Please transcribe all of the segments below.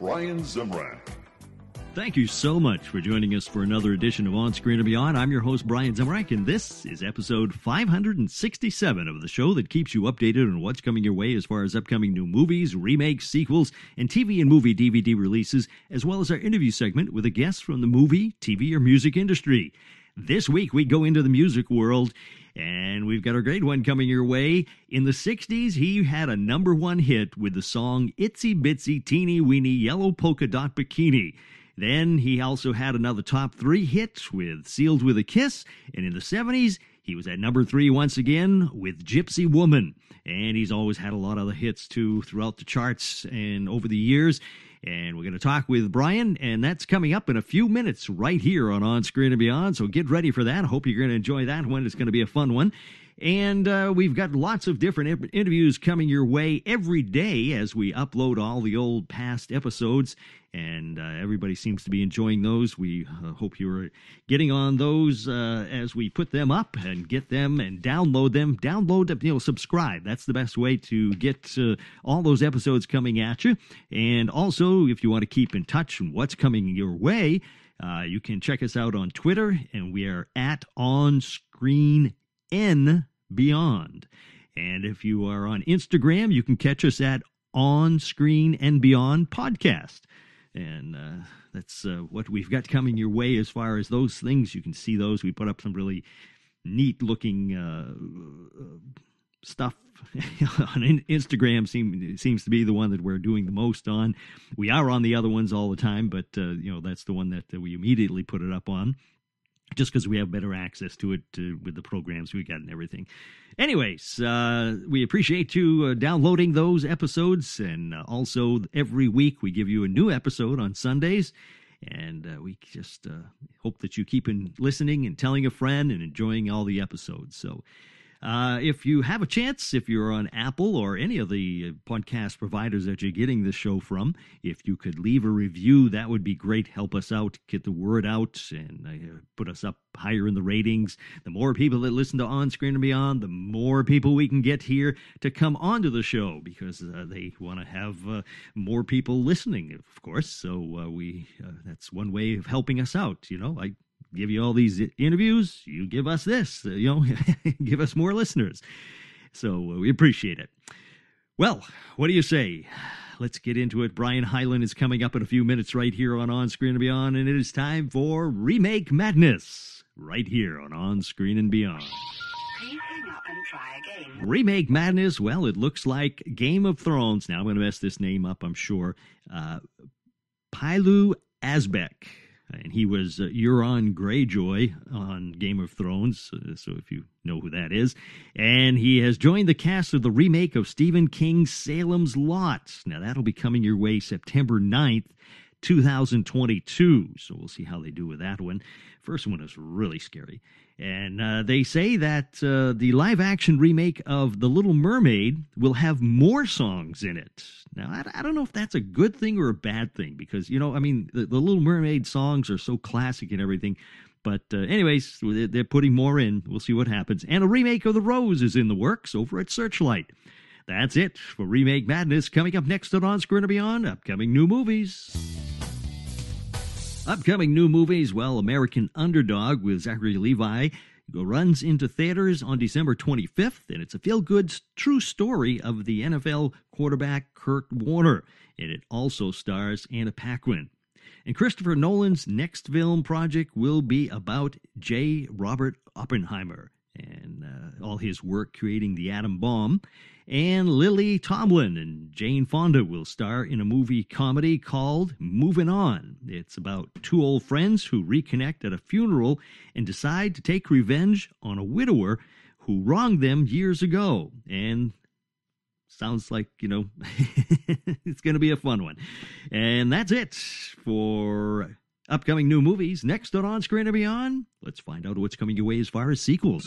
Brian Zemrak. Thank you so much for joining us for another edition of On Screen and Beyond. I'm your host, Brian Zemrak, and this is episode 567 of the show that keeps you updated on what's coming your way as far as upcoming new movies, remakes, sequels, and TV and movie DVD releases, as well as our interview segment with a guest from the movie, TV, or music industry. This week, we go into the music world, and we've got a great one coming your way. In the 60s, he had a number one hit with the song Itsy Bitsy Teeny Weeny Yellow Polka Dot Bikini. Then he also had another top three hit with Sealed with a Kiss, and in the 70s, he was at number three once again with Gypsy Woman. And he's always had a lot of other hits too throughout the charts and over the years. And we're going to talk with Brian, and that's coming up in a few minutes right here on On Screen and Beyond. So get ready for that. Hope you're going to enjoy that one. It's going to be a fun one. And uh, we've got lots of different interviews coming your way every day as we upload all the old past episodes. And uh, everybody seems to be enjoying those. We uh, hope you're getting on those uh, as we put them up and get them and download them. Download you know, subscribe. That's the best way to get uh, all those episodes coming at you. And also, if you want to keep in touch and what's coming your way, uh, you can check us out on Twitter, and we are at On Screen N Beyond. And if you are on Instagram, you can catch us at On Screen and Beyond Podcast. And uh, that's uh, what we've got coming your way as far as those things. You can see those. We put up some really neat looking uh, stuff on Instagram. Seem, seems to be the one that we're doing the most on. We are on the other ones all the time, but uh, you know that's the one that we immediately put it up on just because we have better access to it uh, with the programs we got and everything. Anyways, uh, we appreciate you uh, downloading those episodes, and uh, also every week we give you a new episode on Sundays. And uh, we just uh, hope that you keep in listening and telling a friend and enjoying all the episodes. So, uh, if you have a chance, if you're on Apple or any of the uh, podcast providers that you're getting this show from, if you could leave a review, that would be great. Help us out, get the word out, and uh, put us up higher in the ratings. The more people that listen to On Screen and Beyond, the more people we can get here to come onto the show because uh, they want to have uh, more people listening, of course. So we that's one way of helping us out. You know, I give you all these interviews, you give us this, uh, you know, give us more listeners. So uh, we appreciate it. Well, what do you say? Let's get into it. Brian Hyland is coming up in a few minutes right here on On Screen and Beyond, and it is time for Remake Madness right here on On Screen and Beyond. Remake Madness, well, it looks like Game of Thrones. Now I'm going to mess this name up, I'm sure. Uh, Pilou Asbæk and he was uh, Euron Greyjoy on Game of Thrones. Uh, so if you know who that is, and he has joined the cast of the remake of Stephen King's Salem's Lot. Now that'll be coming your way September 9th. 2022. So we'll see how they do with that one. First one is really scary. And uh, they say that uh, the live action remake of The Little Mermaid will have more songs in it. Now, I, I, don't know if that's a good thing or a bad thing because, you know, I mean, the, the Little Mermaid songs are so classic and everything. But, uh, anyways, they're putting more in. We'll see what happens. And a remake of The Rose is in the works over at Searchlight. That's it for Remake Madness. Coming up next on On Screen and Beyond, upcoming new movies. Upcoming new movies, well, American Underdog with Zachary Levi runs into theaters on December 25th, and it's a feel good true story of the NFL quarterback Kurt Warner, and it also stars Anna Paquin. And Christopher Nolan's next film project will be about J. Robert Oppenheimer and uh, all his work creating the atom bomb. And Lily Tomlin and Jane Fonda will star in a movie comedy called Moving On. It's about two old friends who reconnect at a funeral and decide to take revenge on a widower who wronged them years ago. And sounds like, you know, it's going to be a fun one. And that's it for upcoming new movies. Next on On Screen and Beyond, let's find out what's coming your way as far as sequels.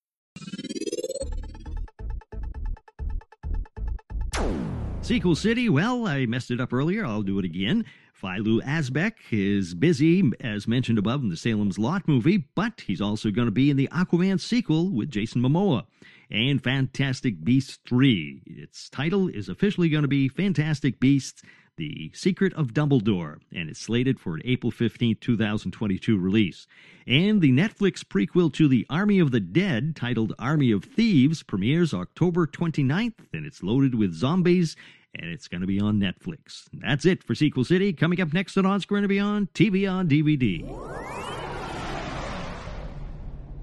Sequel City, well, I messed it up earlier. I'll do it again. Philo Asbeck is busy, as mentioned above, in the Salem's Lot movie, but he's also going to be in the Aquaman sequel with Jason Momoa and Fantastic Beasts 3. Its title is officially going to be Fantastic Beasts the Secret of Dumbledore, and it's slated for an April 15, 2022 release. And the Netflix prequel to The Army of the Dead, titled Army of Thieves, premieres October 29th, and it's loaded with zombies, and it's going to be on Netflix. That's it for Sequel City. Coming up next on On Screen and Beyond, TV on DVD.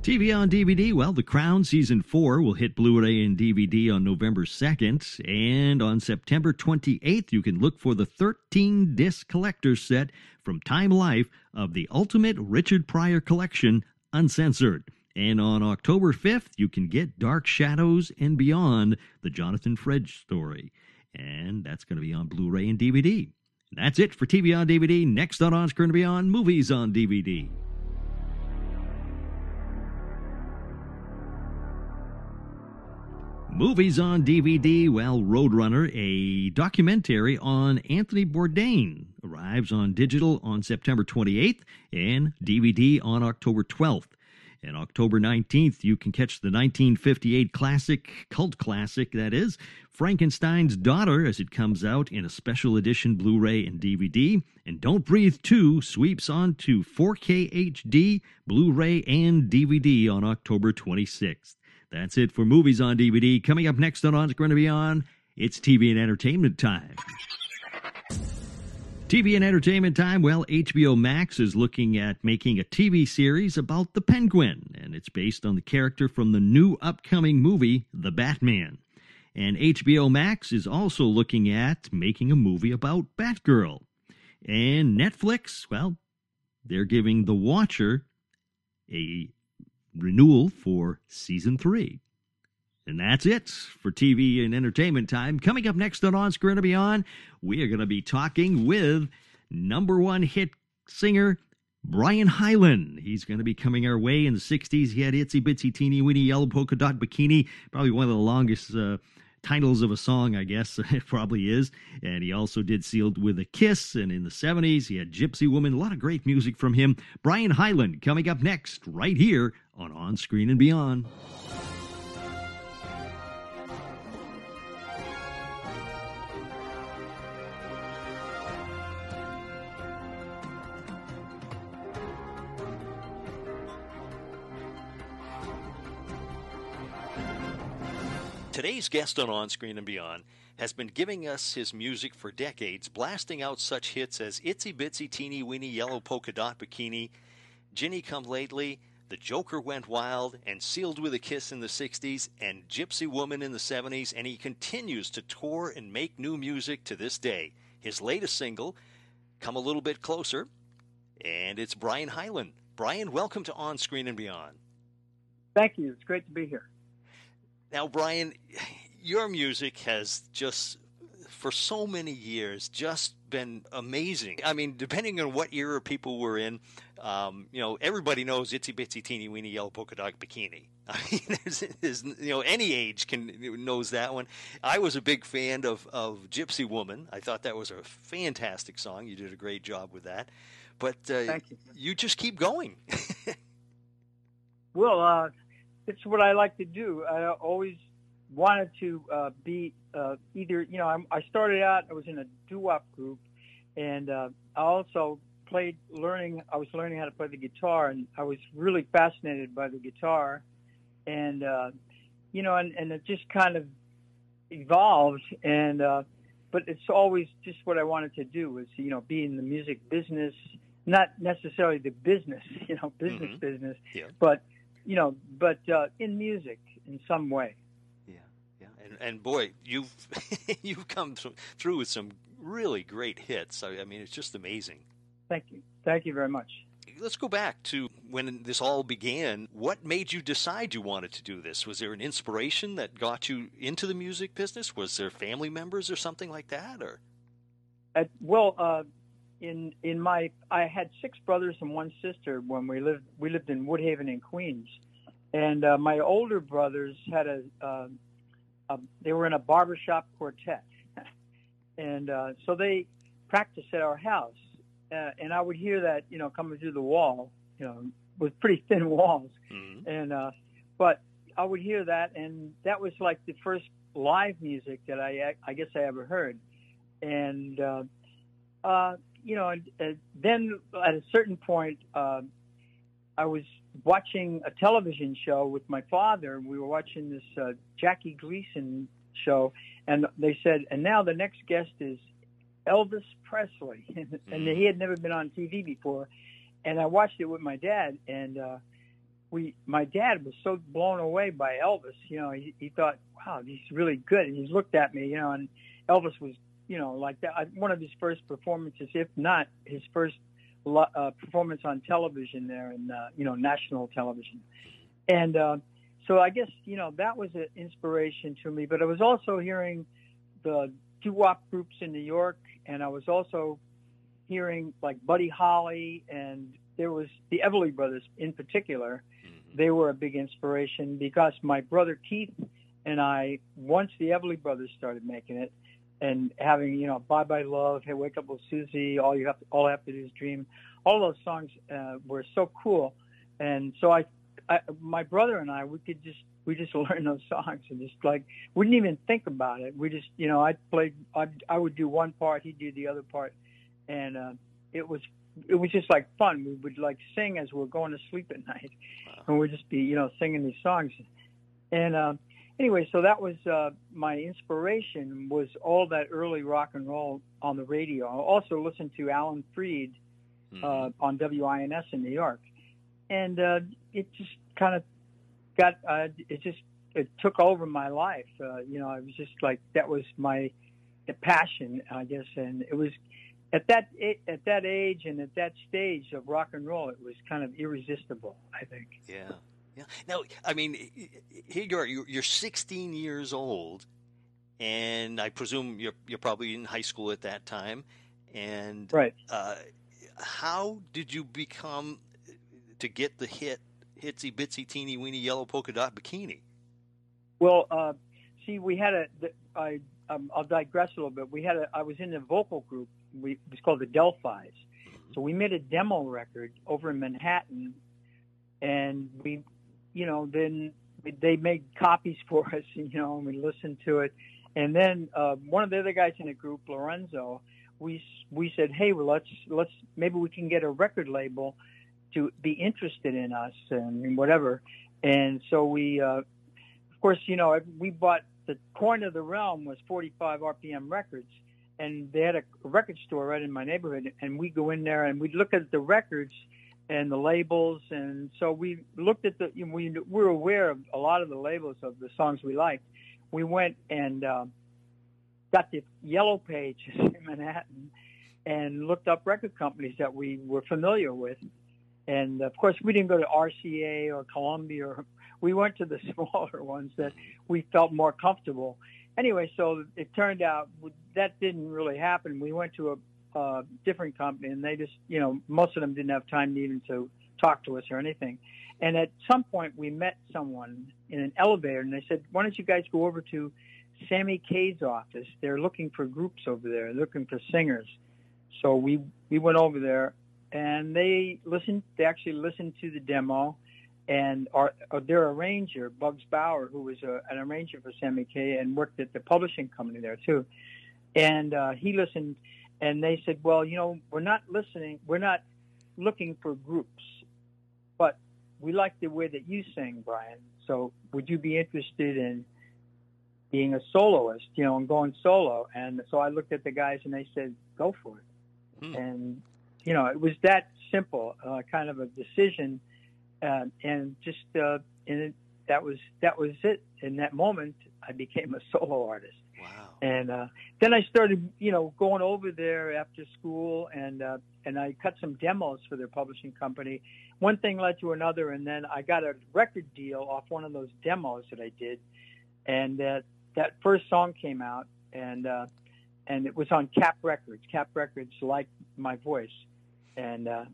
TV on DVD, well, The Crown Season 4 will hit Blu ray and DVD on November 2nd, and on September 28th, you can look for the 13 disc collector's set from Time Life of the Ultimate Richard Pryor Collection, uncensored. And on October 5th, you can get Dark Shadows and Beyond, the Jonathan Frakes story. And that's going to be on Blu ray and DVD. That's it for TV on DVD. Next on On Screen Beyond, movies on DVD. Movies on DVD. Well, Roadrunner, a documentary on Anthony Bourdain, arrives on digital on September 28th and DVD on October 12th. And October 19th, you can catch the 1958 classic, cult classic, that is, Frankenstein's Daughter, as it comes out in a special edition Blu ray and DVD. And Don't Breathe 2 sweeps on to 4K HD, Blu ray, and DVD on October 26th. That's it for movies on DVD. Coming up next on On Screen and Beyond, it's TV and entertainment time. TV and entertainment time. Well, HBO Max is looking at making a TV series about the Penguin, and it's based on the character from the new upcoming movie, The Batman. And HBO Max is also looking at making a movie about Batgirl. And Netflix, well, they're giving The Witcher a renewal for season three. And that's it for TV and entertainment time. Coming up next on On Screen and Beyond, we are going to be talking with number one hit singer Brian Hyland. He's going to be coming our way in the 60s. He had Itsy Bitsy Teeny Weeny Yellow Polka Dot Bikini, probably one of the longest uh, titles of a song, I guess it probably is. And he also did Sealed with a Kiss. And in the 70s, he had Gypsy Woman. A lot of great music from him. Brian Hyland coming up next, right here on On Screen and Beyond. Today's guest on On Screen and Beyond has been giving us his music for decades, blasting out such hits as Itsy Bitsy Teeny Weeny Yellow Polka Dot Bikini, Ginny Come Lately, The Joker Went Wild, and Sealed with a Kiss in the 60s, and Gypsy Woman in the 70s, and he continues to tour and make new music to this day. His latest single, Come a Little Bit Closer, and it's Brian Hyland. Brian, welcome to On Screen and Beyond. Thank you. It's great to be here. Now, Brian, your music has just, for so many years, just been amazing. I mean, depending on what era people were in, um, you know, everybody knows Itsy Bitsy Teeny Weeny Yellow Polka Dot Bikini. I mean, there's, there's, you know, any age can knows that one. I was a big fan of, of Gypsy Woman. I thought that was a fantastic song. You did a great job with that. But uh, you. you just keep going. well, uh, it's what I like to do. I always wanted to uh, be uh, either, you know, I'm, i started out, I was in a doo-wop group, and uh, I also played learning. I was learning how to play the guitar, and I was really fascinated by the guitar, and uh, you know, and, and it just kind of evolved. And uh, but it's always just what I wanted to do was you know be in the music business, not necessarily the business, you know, business Mhm. business, Yeah. but you know, but uh, in music in some way. Yeah, yeah, and and boy, you've you've come through, through with some really great hits. I, I mean, it's just amazing. Thank you, thank you very much. Let's go back to when this all began. What made you decide you wanted to do this? Was there an inspiration that got you into the music business? Was there family members or something like that? Or At, well, uh, in in my I had six brothers and one sister when we lived we lived in Woodhaven in Queens, and uh, my older brothers had a, uh, a they were in a barbershop quartet, and uh, so they practiced at our house, uh, and I would hear that you know coming through the wall, you know, with pretty thin walls, Mhm. and uh, but I would hear that, and that was like the first live music that I I guess I ever heard, and uh, uh, you know, and, uh, then at a certain point, uh, I was watching a television show with my father. And we were watching this uh, Jackie Gleason show, and they said, and now the next guest is Elvis Presley, and he had never been on TV before, and I watched it with my dad, and uh, we, my dad was so blown away by Elvis. You know, he, he thought, wow, he's really good, and he looked at me, you know, and Elvis was, you know, like that. One of his first performances, if not his first uh, performance on television there, in uh, you know, national television, and. Uh, so I guess you know that was an inspiration to me. But I was also hearing the doo wop groups in New York, and I was also hearing like Buddy Holly, and there was the Everly Brothers in particular. Mhm. They were a big inspiration because my brother Keith and I, once the Everly Brothers started making it, and having you know Bye Bye Love, Hey Wake Up with Susie, All You Have to, All I Have to Do Is Dream, all those songs uh, were so cool, and so I I, my brother and I, we could just we just learn those songs and just like wouldn't even think about it. We just you know i played I'd, I would do one part, he'd do the other part, and uh, it was it was just like fun. We would like sing as we're going to sleep at night, Wow. and we'd just be you know singing these songs. And uh, anyway, so that was uh, my inspiration was all that early rock and roll on the radio. I also listened to Alan Freed Mhm. uh, on WINS in New York, and uh, it just kind of got uh, it just it took over my life. Uh, you know, I was just like that was my passion, I guess, and it was at that at that age and at that stage of rock and roll, it was kind of irresistible. I think. Yeah, yeah. Now, I mean, here you are. You're you're 16 years old, and I presume you're you're probably in high school at that time. And Right. uh, how did you become to get the hit "Hitsy Bitsy Teeny Weeny Yellow Polka Dot Bikini"? Well, uh, see, we had a. I um, I'll digress a little bit. We had a. I was in a vocal group. We it was called the Delfis. So we made a demo record over in Manhattan, and we, you know, then they made copies for us, you know, and we listened to it. And then uh, one of the other guys in the group, Lorenzo, we we said, hey, well, let's let's maybe we can get a record label to be interested in us and whatever. And so we, uh, of course, you know, we bought the coin of the realm was 45 RPM records and they had a record store right in my neighborhood and we go in there and we'd look at the records and the labels. And so we looked at the you know, we were aware of a lot of the labels of the songs we liked. We went and um, got the yellow pages in manhattan and looked up record companies that we were familiar with. And of course we didn't go to rca or columbia or we went to the smaller ones that we felt more comfortable. Anyway, so it turned out that didn't really happen. We went to a, a different company, and they just, you know, most of them didn't have time even to talk to us or anything. And at some point, we met someone in an elevator, and they said, "Why don't you guys go over to Sammy Kaye's office? They're looking for groups over there, looking for singers." So we we went over there, and they listened. They actually listened to the demo and our, uh, their arranger, Bugs Bower, who was a, an arranger for Sammy Kaye and worked at the publishing company there too. And uh, he listened, and they said, "Well, you know, we're not listening. We're not looking for groups, but we like the way that you sing, Brian. So would you be interested in being a soloist, you know, and going solo?" And so I looked at the guys, and they said, "Go for it." Hmm. And you know, it was that simple, uh, kind of a decision, uh, and just uh, and it, that was that was it. In that moment, I became a solo artist. Wow. And uh, then I started, you know, going over there after school, and uh, and I cut some demos for their publishing company. One thing led to another, and then I got a record deal off one of those demos that I did, and that that first song came out, and uh, and it was on Kapp Records. Kapp Records liked my voice, and uh,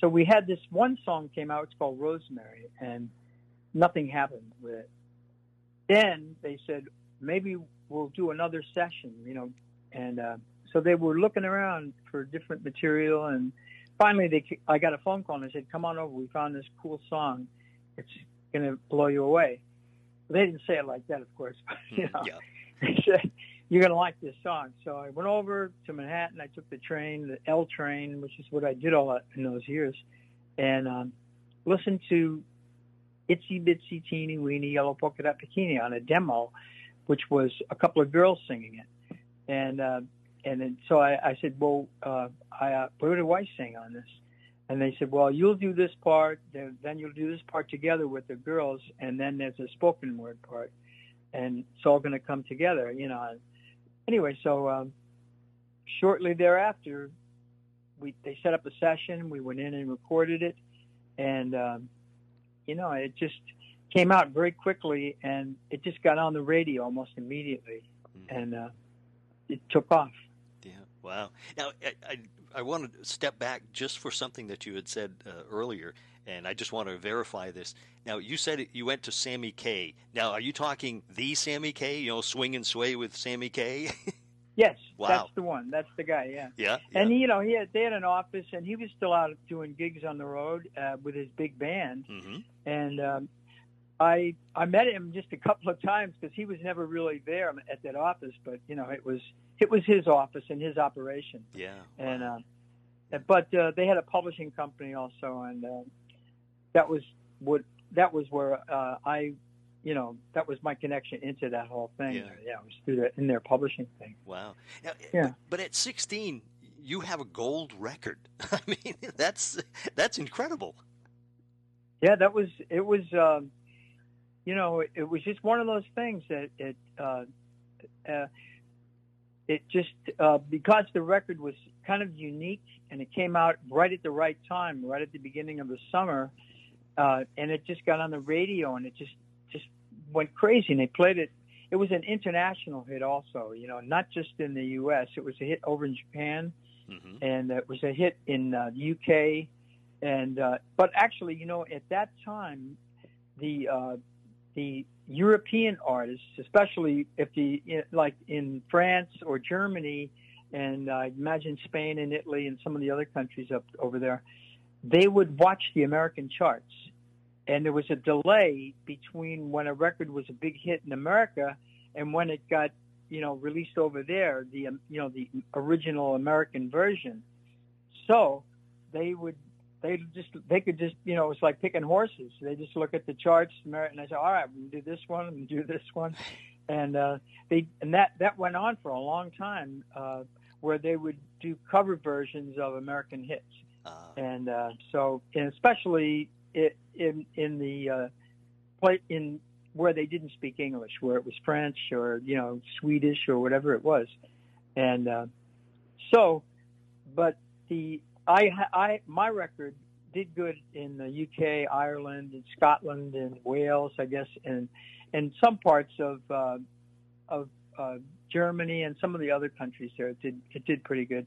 so we had this one song came out. It's called Rosemary, and nothing happened with it. Then they said maybe we'll do another session, you know, and uh, so they were looking around for different material, and finally they I got a phone call and they said, "Come on over. We found this cool song. It's gonna blow you away." They didn't say it like that, of course, but you know, Yeah. they said, "You're gonna like this song." So I went over to Manhattan. I took the train, the L train, which is what I did all that in those years, and um, listened to "Itsy Bitsy Teeny Weeny Yellow Polka Dot Bikini" on a demo, which was a couple of girls singing it, and uh, and then, so I, I said, "Well, uh, I, uh, where do I sing on this?" And they said, "Well, you'll do this part, then then you'll do this part together with the girls, and then there's a spoken word part, and it's all going to come together, you know." Anyway, so um, shortly thereafter, we they set up a session. We went in and recorded it, and um, you know, it just came out very quickly, and it just got on the radio almost immediately, Mhm. and uh, it took off. Yeah. Wow. Now, I, I, I want to step back just for something that you had said uh, earlier, and I just want to verify this. Now, you said you went to Sammy Kaye. Now, are you talking the Sammy Kaye? You know, swing and sway with Sammy Kaye? Yes, Wow. that's the one. That's the guy. Yeah. yeah. And you know, he had they had an office, and he was still out doing gigs on the road uh, with his big band. hmm And um, I I met him just a couple of times because he was never really there at that office. But you know, it was it was his office and his operation. Yeah. And wow. uh, but uh, they had a publishing company also, and uh, that was what that was where uh, I. You know, that was my connection into that whole thing. Yeah. yeah it was through the, in their publishing thing. Wow. Now, Yeah. But at 16, you have a gold record. I mean, that's that's incredible. Yeah, that was it. Was um, you know, it, it was just one of those things that it uh, uh, it just uh, because the record was kind of unique and it came out right at the right time, right at the beginning of the summer, uh, and it just got on the radio and it just just went crazy. And they played it. It was an international hit, also. You know, not just in the U.S. It was a hit over in Japan hmm and it was a hit in uh, the UK. And uh, but actually, you know, at that time, the uh, the European artists, especially if the like in France or Germany, and I imagine Spain and Italy and some of the other countries up over there, they would watch the American charts, and there was a delay between when a record was a big hit in America and when it got you know released over there, the um, you know the original American version. So they would they just they could just you know it's like picking horses. They just look at the charts and they say, all right, we do this one and do this one, and uh, they and that that went on for a long time uh, where they would do cover versions of American hits, Uh, and uh, so and especially i in in the uh, play in where they didn't speak English, where it was French or you know Swedish or whatever it was, and uh, so, but the I I my record did good in the UK, Ireland, and Scotland, and Wales, I guess, and and some parts of uh, of uh, Germany and some of the other countries there. It did it did pretty good,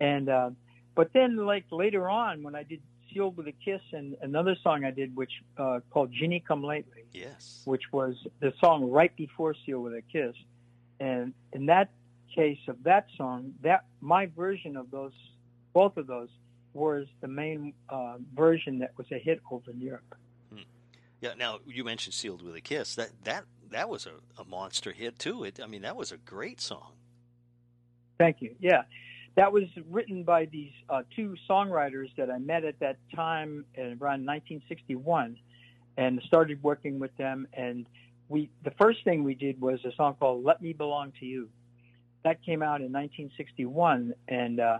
and uh, but then like later on when I did Sealed with a Kiss and another song I did which uh, called Ginny Come Lately, yes. which was the song right before Seal with a Kiss. And in that case of that song, that my version of those, both of those, was the main uh, version that was a hit over in Europe. Yeah. Now you mentioned "Sealed with a Kiss." That that that was a, a monster hit too. It. I mean, that was a great song. Thank you. Yeah, that was written by these uh, two songwriters that I met at that time around 1961, and started working with them. And we the first thing we did was a song called "Let Me Belong to You." That came out in 1961, and uh,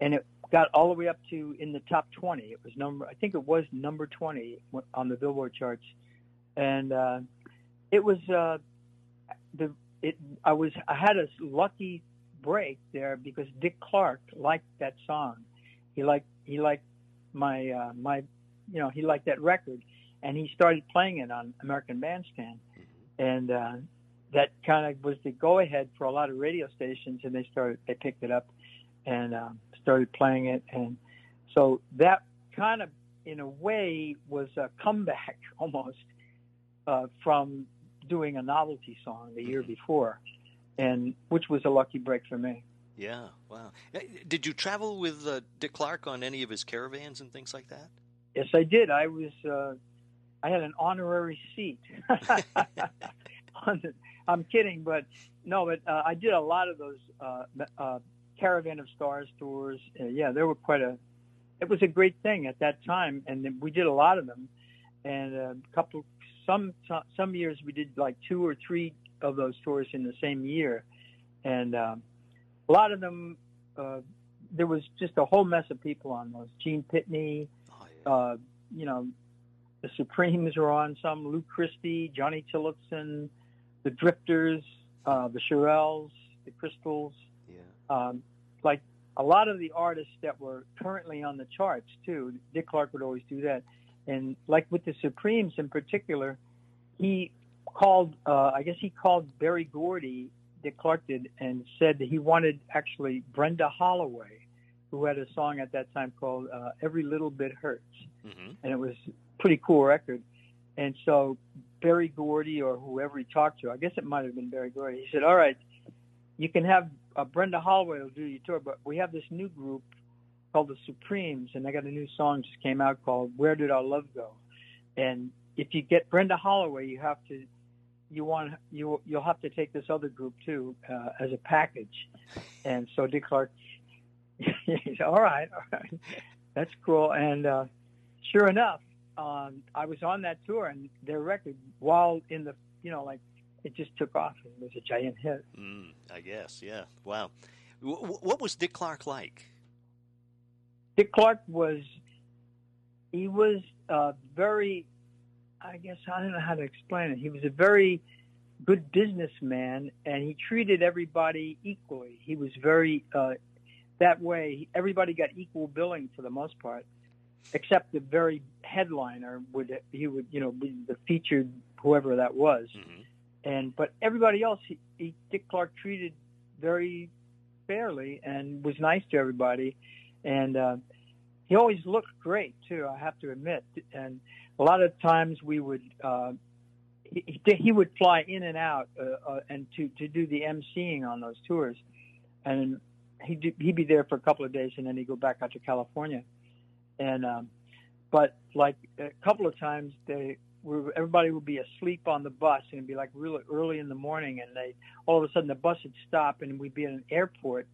and it got all the way up to in the top 20. It was number I think it was number 20 on the Billboard charts, and uh, it was uh, the it I was I had a lucky break there because Dick Clark liked that song. He liked he liked my uh, my you know he liked that record, and he started playing it on American Bandstand, mm-hmm. and uh, that kind of was the go ahead for a lot of radio stations, and they started they picked it up and um, started playing it, and so that kind of in a way was a comeback almost uh, from doing a novelty song the year mm-hmm. before and which was a lucky break for me. Yeah, wow. Did you travel with uh, Dick Clark on any of his caravans and things like that? Yes, I did. I was. Uh, I had an honorary seat. I'm kidding, but no, but uh, I did a lot of those uh, uh, Caravan of Stars tours. Uh, yeah, there were quite a. It was a great thing at that time, and we did a lot of them. And a couple, some some years we did like two or three of those tours in the same year, and um, a lot of them. Uh, there was just a whole mess of people on those. Gene Pitney, oh, yeah. uh, you know, the Supremes were on some. Lou Christie, Johnny Tillotson, the Drifters, uh, the Shirelles, the Crystals. Yeah. Um, like a lot of the artists that were currently on the charts too. Dick Clark would always do that, and like with the Supremes in particular, he called, uh, I guess he called Berry Gordy, Dick Clark did, and said that he wanted actually Brenda Holloway, who had a song at that time called uh, Every Little Bit Hurts. Mm-hmm. And it was a pretty cool record. And so Berry Gordy or whoever he talked to, I guess it might have been Berry Gordy, he said, all right, you can have uh, Brenda Holloway will do your tour, but we have this new group called the Supremes, and they got a new song just came out called Where Did Our Love Go? And if you get Brenda Holloway, you have to you want you you'll have to take this other group too uh, as a package. And so Dick Clark, all right, all right, that's cool. And uh, sure enough, um, I was on that tour, and their record, while in the you know like it just took off. It was a giant hit. Mm, I guess, yeah. Wow. W- what was Dick Clark like? Dick Clark was he was uh, very I guess I don't know how to explain it. He was a very good businessman, and he treated everybody equally. He was very uh, that way. Everybody got equal billing for the most part, except the very headliner would he would you know be the featured whoever that was, mm-hmm. And but everybody else he, he Dick Clark treated very fairly and was nice to everybody, and uh, he always looked great too. I have to admit, and a lot of times we would uh, he, he would fly in and out uh, uh, and to to do the emceeing on those tours, and he'd he'd be there for a couple of days and then he'd go back out to California, and um, but like a couple of times they were, everybody would be asleep on the bus and it'd be like really early in the morning and they all of a sudden the bus would stop and we'd be at an airport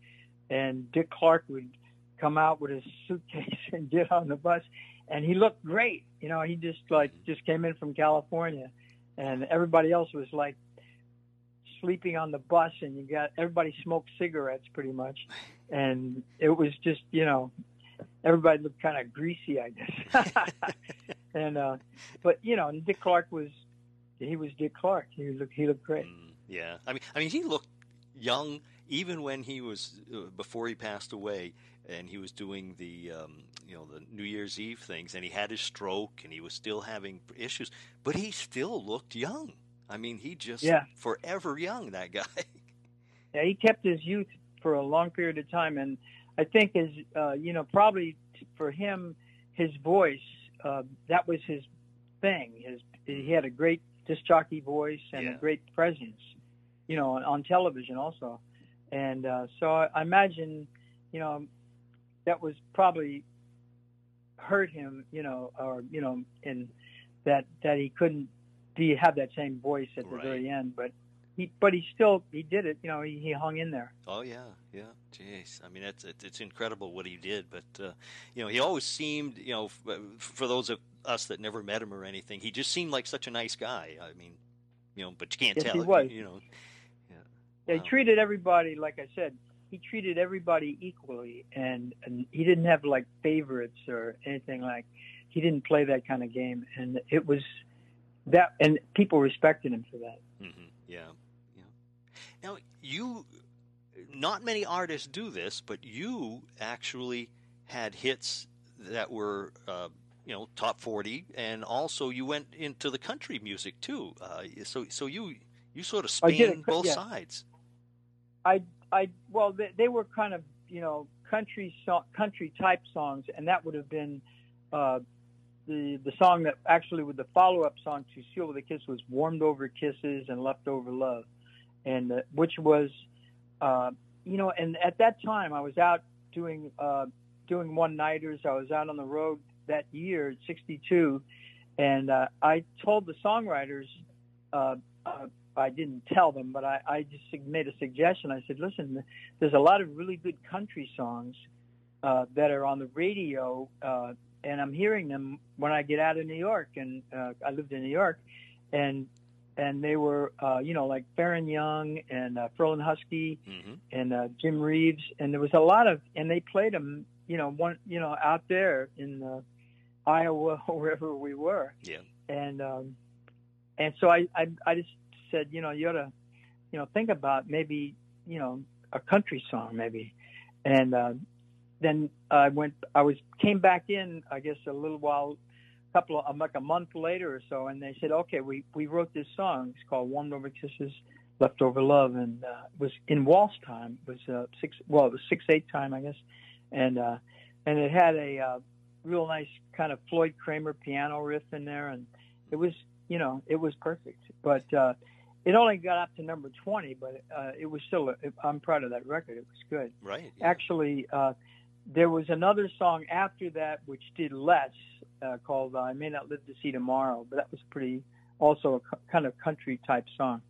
and Dick Clark would come out with his suitcase and get on the bus and he looked great. You know, he just like just came in from California, and everybody else was like sleeping on the bus, and you got everybody smoked cigarettes pretty much, and it was just you know everybody looked kind of greasy, I guess. and uh, but you know, Dick Clark was he was Dick Clark. He looked he looked great. Mm, yeah, I mean, I mean, he looked young even when he was uh, before he passed away and he was doing the um, you know the New Year's Eve things, and he had his stroke, and he was still having issues, but he still looked young. I mean, he just yeah. forever young. That guy. Yeah, he kept his youth for a long period of time, and I think his uh, you know probably for him his voice uh, that was his thing. His he had a great disc jockey voice and yeah. a great presence, you know, on, on television also, and uh, so I, I imagine you know that was probably hurt him, you know, or you know, in that that he couldn't be have that same voice at the right. very end. But he but he still he did it. You know, he, he hung in there. Oh yeah, yeah. Jeez, I mean it's it's incredible what he did. But uh, you know, he always seemed you know f- for those of us that never met him or anything, he just seemed like such a nice guy. I mean, you know, but you can't yes, tell. He was. You know. Yeah. yeah wow. He treated everybody like I said. He treated everybody equally, and and he didn't have like favorites or anything like. He didn't play that kind of game, and it was that, and people respected him for that. Mm-hmm. Yeah. You, not many artists do this, but you actually had hits that were, uh, you know, top forty, and also you went into the country music too. Uh, so, so you you sort of span both yeah. sides. I, I, well, they, they, were kind of, you know, country so, country type songs, and that would have been. Uh, the the song that actually with the follow up song to Seal with a Kiss was "Warmed Over Kisses" and left over Love," and uh, which was, uh, you know, and at that time I was out doing uh, doing one nighters. I was out on the road that year, '62, and uh, I told the songwriters. Uh, uh, I didn't tell them, but I, I just made a suggestion. I said, "Listen, there's a lot of really good country songs uh, that are on the radio, uh, and I'm hearing them when I get out of New York. And uh, I lived in New York, and and they were, uh, you know, like Faron Young and uh, Ferlin Husky mm-hmm. and uh, Jim Reeves, and there was a lot of, and they played them, you know, one, you know, out there in uh, Iowa or wherever we were. Yeah. And um, and so I, I I just said, you know, you ought to, you know, think about maybe, you know, a country song maybe, and uh, then I went, I was came back in, I guess, a little while couple of like a month later or so, and they said, "Okay, we we wrote this song. It's called Warmed Over Kisses, Leftover Love, and uh, it was in waltz time. It was uh, six, well, it was six eight time, I guess, and uh, and it had a uh, real nice kind of Floyd Cramer piano riff in there, and it was, you know, it was perfect. But uh, it only got up to number twenty, but uh, it was still. A, I'm proud of that record. It was good. Right. Yeah. Actually. Uh, there was another song after that which did less, uh, called uh, "I May Not Live to See Tomorrow," but that was pretty, also a kind of country type song.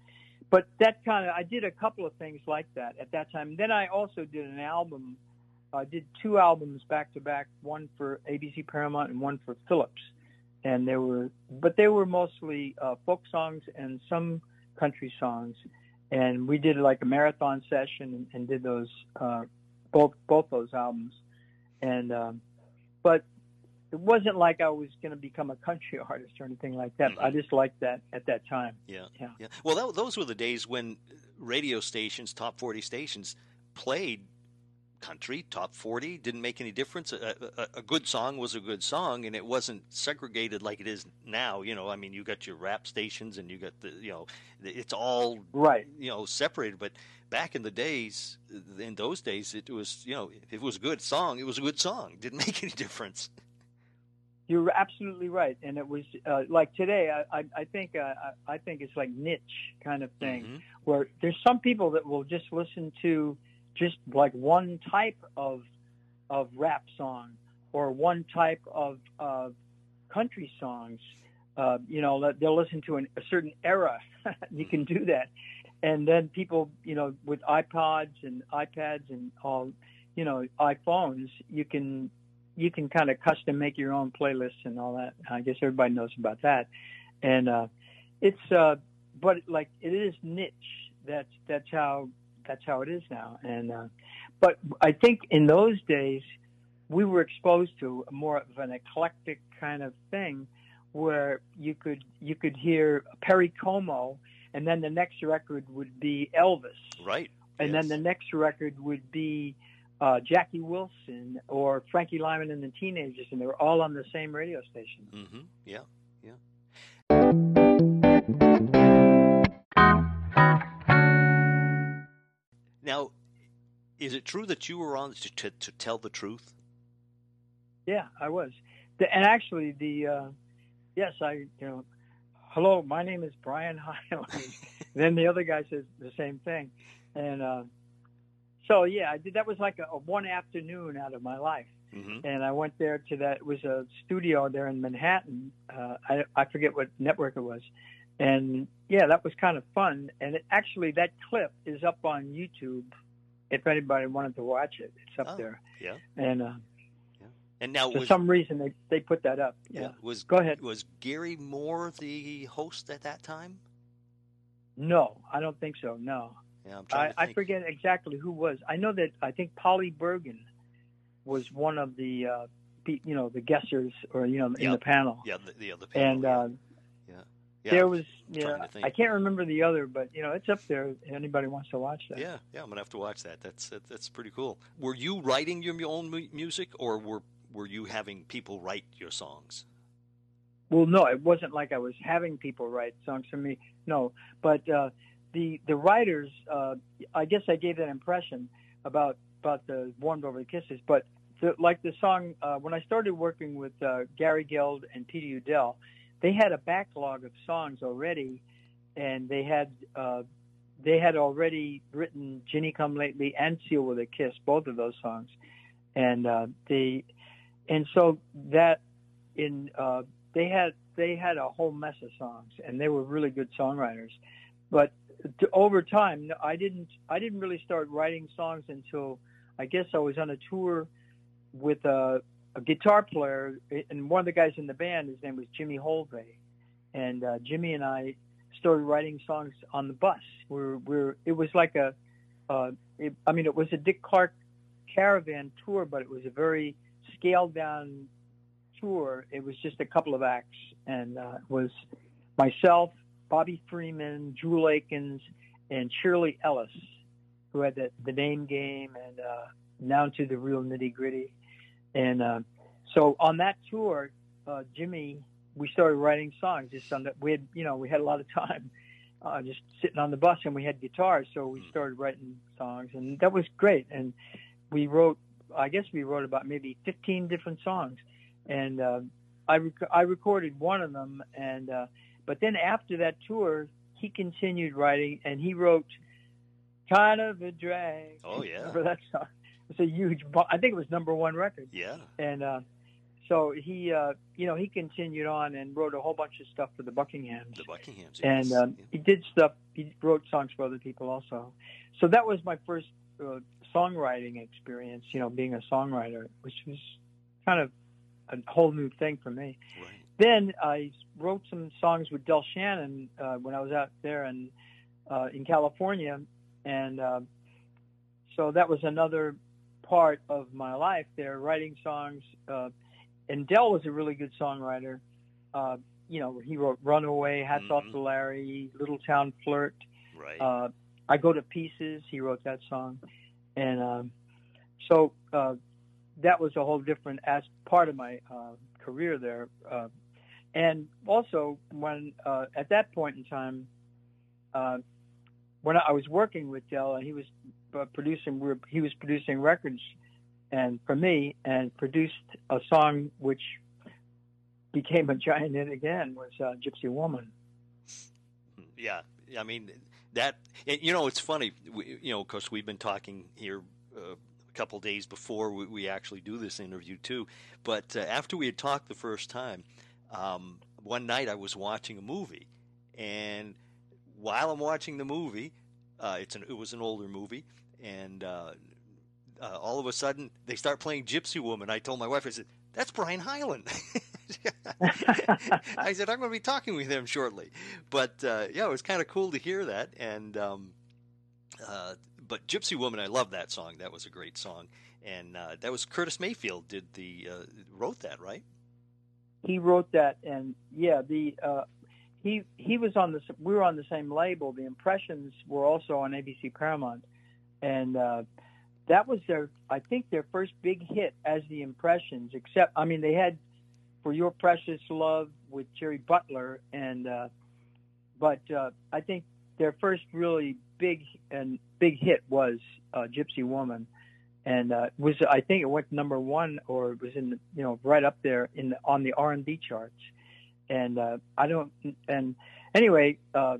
But that kind of, I did a couple of things like that at that time. Then I also did an album. I did two albums back to back, one for ABC Paramount and one for Philips, and they were, but they were mostly uh, folk songs and some country songs. And we did like a marathon session and, and did those uh, both both those albums. And um, but it wasn't like I was going to become a country artist or anything like that. Mm-hmm. I just liked that at that time. Yeah, yeah. yeah. Well, that, those were the days when radio stations, top forty stations, played country top 40 didn't make any difference a, a, a, good song was a good song and it wasn't segregated like it is now you know i mean you got your rap stations and you got the you know it's all right you know separated but back in the days in those days it was you know if it was a good song it was a good song it didn't make any difference you're absolutely right, and it was uh, like today. I, I, I think uh, I think it's like niche kind of thing, mm-hmm. where there's some people that will just listen to just like one type of of rap song or one type of uh, country songs. Uh, you know, they'll listen to an, a certain era. you can do that, and then people, you know, with iPods and iPads and all, you know, iPhones, you can you can kind of custom make your own playlists and all that. I guess everybody knows about that, and uh, it's uh, but like it is niche. That's that's how that's how it is now. And uh, but I think in those days we were exposed to more of an eclectic kind of thing, where you could you could hear Perry Como, and then the next record would be Elvis, right, and yes. then the next record would be uh, Jackie Wilson or Frankie Lymon and the Teenagers, and they were all on the same radio station. Mm-hmm. Yeah, yeah. Now, is it true that you were on to, to, to tell the truth? Yeah, I was. The, and actually, the uh, yes, I you know, hello, my name is Brian Hyland. then the other guy says the same thing, and. Uh, so yeah, I did. That was like a, a one afternoon out of my life, mm-hmm. and I went there to that. It was a studio there in Manhattan. Uh, I I forget what network it was, and yeah, that was kind of fun. And it, actually, that clip is up on YouTube. If anybody wanted to watch it, it's up Oh, there. yeah. And uh, And now for was some reason, they they put that up. Yeah. was Go ahead. was Garry Moore the host at that time? No, I don't think so. No. Yeah, I, I forget exactly who was. I know that I think Polly Bergen was one of the uh, you know the guessers or you know in the panel. Yeah, the, the other panel. And yeah. uh, yeah. there was yeah. I can't remember the other, but you know it's up there. If anybody wants to watch that. Yeah, yeah, I'm gonna have to watch that. That's that's pretty cool. Were you writing your own music, or were were you having people write your songs? Well, no, it wasn't like I was having people write songs for me. No, but uh, the the writers, uh, I guess I gave that impression about about the warmed over the kisses. But the, like the song, uh, when I started working with uh, Gary Geld and Peter Udell, they had a backlog of songs already, and they had uh, they had already written "Ginny Come Lately" and "Seal with a Kiss," both of those songs, and uh, they and so that in uh, they had they had a whole mess of songs, and they were really good songwriters. But to, over time, I didn't I didn't really start writing songs until I guess I was on a tour with a, a guitar player, and one of the guys in the band, his name was Jimmy Holvay, and uh, Jimmy and I started writing songs on the bus. We're we're it was like a, uh, it, I mean, it was a Dick Clark caravan tour, but it was a very scaled down tour. It was just a couple of acts, and uh, it was myself, Bobby Freeman, Jewel Akens, and Shirley Ellis, who had the, the name game and uh, down to the real nitty gritty. And uh, so on that tour, uh, Jimmy, we started writing songs. Just on that, we had, you know, we had a lot of time. Uh, just sitting on the bus, and we had guitars, so we started writing songs, and that was great. And we wrote, I guess we wrote about maybe 15 different songs, and uh, I rec- I recorded one of them, and uh, but then after that tour, he continued writing, and he wrote "Kind of a Drag." Oh yeah, for that song. It's a huge. I think it was number one record, yeah. and uh, so he, uh, you know, he continued on and wrote a whole bunch of stuff for the Buckinghams The Buckinghams. and yes. um, he did stuff. He wrote songs for other people also. So that was my first uh, songwriting experience. You know, being a songwriter, which was kind of a whole new thing for me. right. Then I wrote some songs with Del Shannon uh, when I was out there in uh, in California, and uh, so that was another part of my life there, writing songs. Uh, and Del was a really good songwriter. Uh, you know, he wrote "Runaway," "Hats Off Mhm. to Larry," "Little Town Flirt." Right. Uh, "I Go to Pieces." He wrote that song, and um, so uh, that was a whole different as part of my uh, career there. Uh, and also, when uh, at that point in time, uh, when I was working with Del, and he was uh, producing, we were, he was producing records, and for me, and produced a song which became a giant hit again was uh, "Gypsy Woman." Yeah, I mean that. You know, it's funny. We, you know, of course, we've been talking here uh, a couple days before we, we actually do this interview too. But uh, after we had talked the first time, um, one night I was watching a movie, and while I'm watching the movie, uh, it's an it was an older movie, and uh, uh, all of a sudden they start playing Gypsy Woman. I told my wife, I said, "That's Brian Hyland." I said, "I'm going to be talking with him shortly." But uh, yeah, it was kind of cool to hear that. And um, uh, but Gypsy Woman, I love that song. That was a great song, and uh, that was Curtis Mayfield did the wrote that, right? He wrote that, and yeah, the uh, he he was on the we were on the same label. The Impressions were also on ABC Paramount, and uh, that was their I think their first big hit as the Impressions. Except I mean they had for Your Precious Love with Jerry Butler, and uh, but uh, I think their first really big and big hit was uh, Gypsy Woman and uh, was I think it went number one or it was in the, you know right up there in the, on the R and B charts. And uh, I don't and anyway, uh,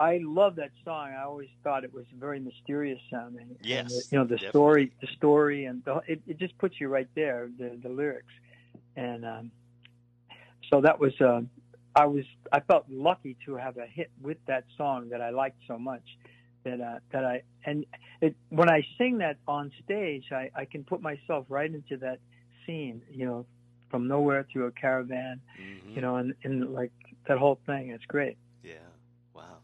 I love that song. I always thought it was very mysterious sounding. And, Yes, uh, you know the definitely. story, the story, and the, it, it just puts you right there. The the lyrics, and um, so that was uh, I was I felt lucky to have a hit with that song that I liked so much that uh, that I and it, when I sing that on stage, I, I can put myself right into that scene, you know, from nowhere to a caravan, Mhm. you know, and, and like that whole thing. It's great. Yeah. Wow.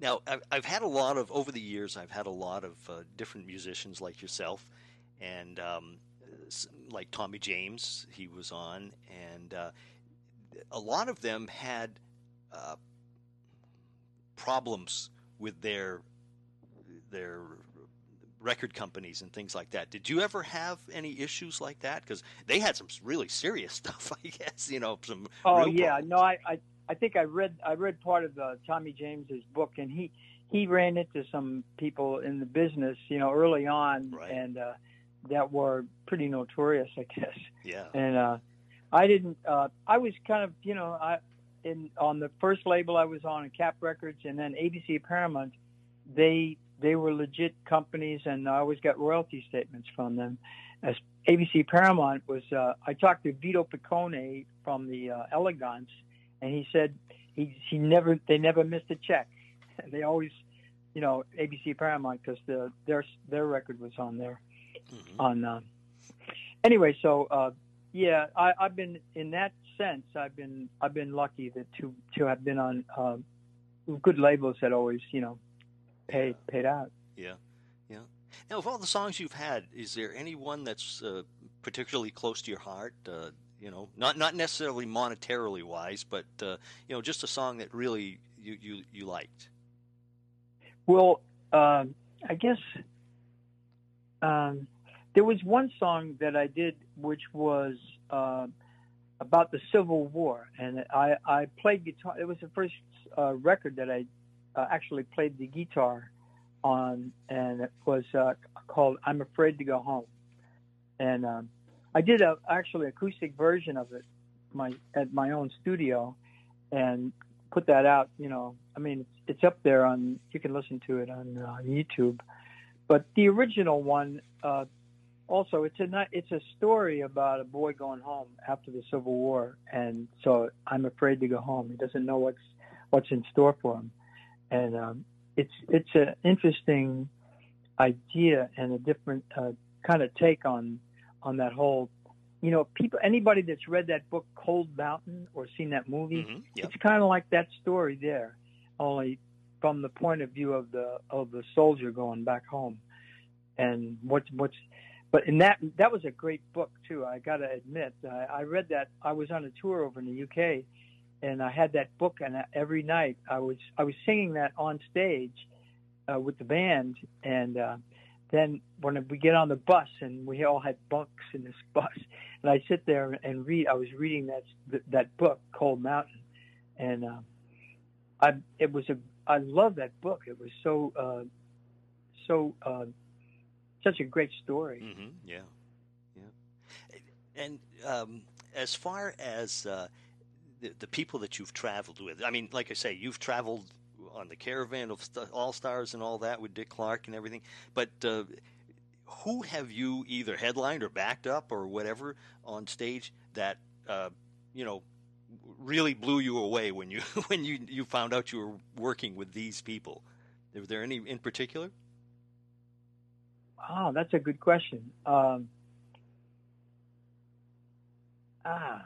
Now, I've, I've had a lot of, over the years, I've had a lot of uh, different musicians like yourself, and um, like Tommy James, he was on, and uh, a lot of them had uh, problems with their their record companies and things like that. Did you ever have any issues like that? Because they had some really serious stuff, I guess. You know, some. Oh yeah, problems. no, I, I I think I read I read part of uh, Tommy James's book, and he he ran into some people in the business, you know, early on, Right. and uh, that were pretty notorious, I guess. Yeah. And uh, I didn't. Uh, I was kind of, you know, I in on the first label I was on, Kapp Records, and then ABC Paramount. They they were legit companies, and I always got royalty statements from them. As ABC Paramount was, uh, I talked to Vito Picone from the uh, Elegants, and he said he he never they never missed a check. They always, you know, ABC Paramount because the their their record was on there Mhm. on uh, anyway so uh yeah I, i've been in that sense i've been i've been lucky that to to have been on uh, good labels that always you know paid paid out Yeah, yeah. Now, of all the songs you've had, is there any one that's uh, particularly close to your heart? Uh, you know, not not necessarily monetarily wise, but uh, you know, just a song that really you you, you liked. well um i guess um there was one song that i did which was uh, about the civil war and i i played guitar it was the first uh, record that i uh, actually played the guitar on, and it was uh, called "I'm Afraid to Go Home." And um, I did a actually acoustic version of it my at my own studio, and put that out. You know, I mean, it's, it's up there on. You can listen to it on uh, YouTube. But the original one, uh, also, it's a it's a story about a boy going home after the Civil War, and so I'm afraid to go home. He doesn't know what's what's in store for him, and um, it's it's an interesting idea and a different uh, kind of take on on that whole. You know, people anybody that's read that book Cold Mountain or seen that movie, hmm Yep. it's kind of like that story there, only from the point of view of the of the soldier going back home, and what's what's. But in that that was a great book too. I got to admit, I, I read that. I was on a tour over in the UK, and I had that book, and every night I was I was singing that on stage uh, with the band, and uh, then when we get on the bus, and we all had bunks in this bus, and I sit there and read. I was reading that that book, Cold Mountain, and uh, I it was a I love that book. It was so uh, so uh, such a great story. hmm Yeah, yeah. And um, as far as uh, the, people that you've traveled with, I mean, like I say, you've traveled on the caravan of All Stars and all that with Dick Clark and everything. But uh, who have you either headlined or backed up or whatever on stage that uh, you know really blew you away when you when you you found out you were working with these people? Were there any in particular? Oh, that's a good question. Um, ah,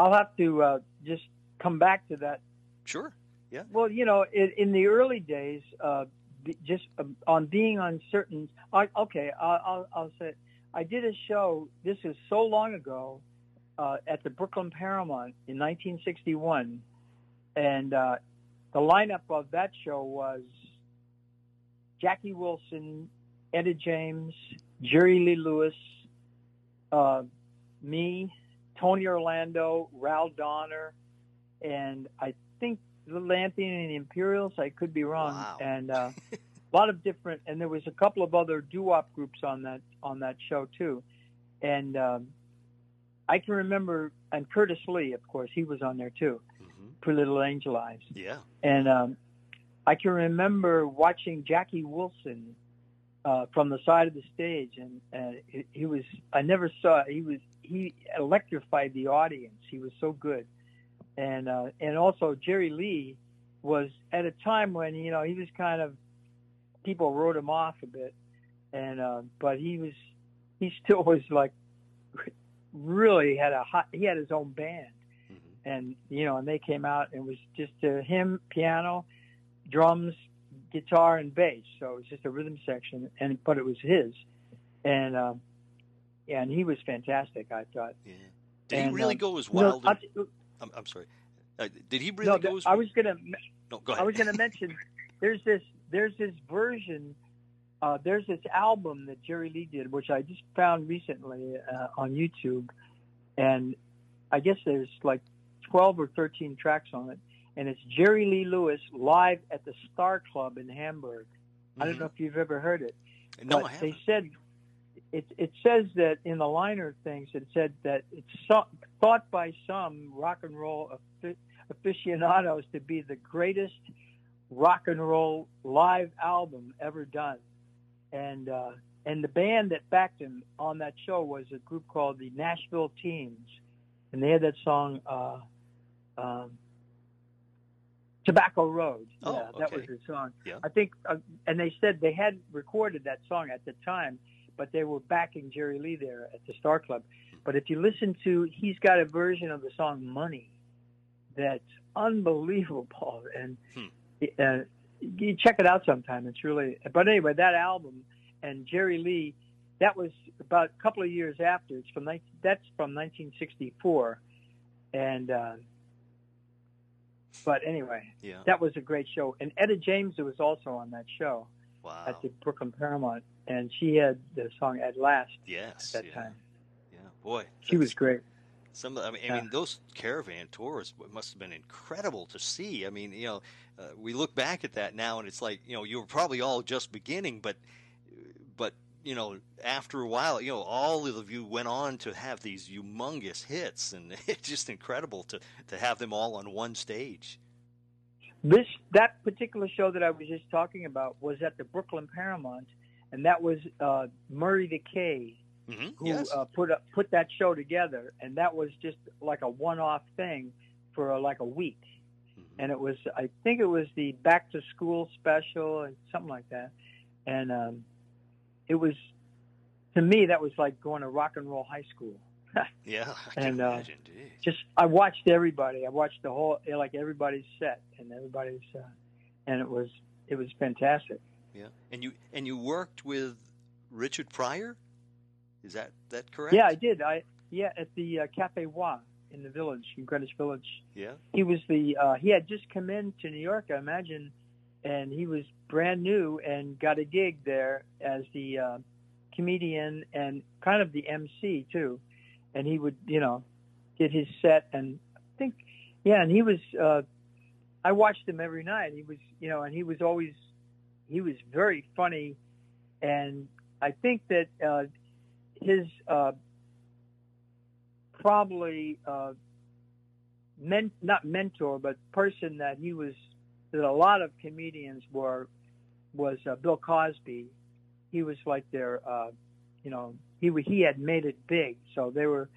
I'll have to uh, just come back to that. Sure. Yeah. Well, you know, in, in the early days, uh, just um, on being uncertain. I, okay, I'll, I'll, I'll say I did a show. This is so long ago uh, at the Brooklyn Paramount in 1961, and uh, the lineup of that show was Jackie Wilson, Etta James, Jerry Lee Lewis, uh, me, Tony Orlando, Ral Donner, and I think Little Anthony and the Imperials. I could be wrong. Wow. And uh, a lot of different, and there was a couple of other doo-wop groups on that on that show too. And um, I can remember, and Curtis Lee, of course, he was on there too. hmm Pretty Little Angel Eyes. Yeah. And um, I can remember watching Jackie Wilson uh, from the side of the stage, and, and he, he was. I never saw. He was. He electrified the audience. He was so good, and uh, and also Jerry Lee was at a time when you know he was kind of people wrote him off a bit, and uh, but he was he still was like really had a hot. He had his own band, Mm-hmm. and you know, and they came out and it was just uh, him, piano, drums, guitar, and bass. So it was just a rhythm section, and but it was his, and um, yeah, and he was fantastic. I thought. Yeah. Did And, he really um, go as wild? I, in- I'm, I'm sorry. Uh, did he really no, go as? I was gonna. no, go ahead. I was going to mention there's this there's this version uh, there's this album that Jerry Lee did, which I just found recently uh, on YouTube, and I guess there's like 12 or 13 tracks on it, and it's Jerry Lee Lewis live at the Star Club in Hamburg. I don't Mhm. know if you've ever heard it. No, but I they said it. It says that in the liner things, it said that it's so, thought by some rock and roll aficionados to be the greatest rock and roll live album ever done, and uh, and the band that backed him on that show was a group called the Nashville Teens, and they had that song. Uh, um, Tobacco Road. Oh, yeah, that was the song. Yeah. I think, uh, and they said they had recorded that song at the time, but they were backing Jerry Lee there at the Star Club. But if you listen to, he's got a version of the song "Money" that's unbelievable, and Hmm. uh, you check it out sometime. It's really. But anyway, that album and Jerry Lee, that was about a couple of years after. It's from 19, that's from 1964, and. Uh, but anyway, Yeah. that was a great show. And Etta James was also on that show Wow. at the Brooklyn Paramount, and she had the song "At Last" yes. at that yeah. time. Yeah. Boy. She was great. Some of, I mean, I mean, those caravan tours must have been incredible to see. I mean, you know, uh, we look back at that now, and it's like, you know, you were probably all just beginning, but you know, after a while, you know, all of you went on to have these humongous hits, and it's just incredible to to have them all on one stage. This that particular show that I was just talking about was at the Brooklyn Paramount, and that was uh, Murray the K hmm who yes. uh, put put that show together, and that was just like a one-off thing for uh, like a week. Mhm. and it was I think it was the back to school special and something like that, and um, it was to me that was like going to rock and roll high school. yeah, I can and, uh, imagine. Just I watched everybody. I watched the whole like everybody's set and everybody's, uh, and it was it was fantastic. Yeah, and you and you worked with Richard Pryor. Is that that correct? Yeah, I did. I yeah at the uh, Cafe Wha in the village in Greenwich Village. Yeah. he was the uh, he had just come in to New York, I imagine, and he was brand new and got a gig there as the uh, comedian and kind of the MC too. And he would, you know, did his set and I think, yeah, and he was. Uh, I watched him every night. He was, you know, and he was always he was very funny, and I think that uh, his uh, probably. Uh, men, not mentor, but person that he was that a lot of comedians were was uh, Bill Cosby. He was like their, uh, you know, he he had made it big, so they were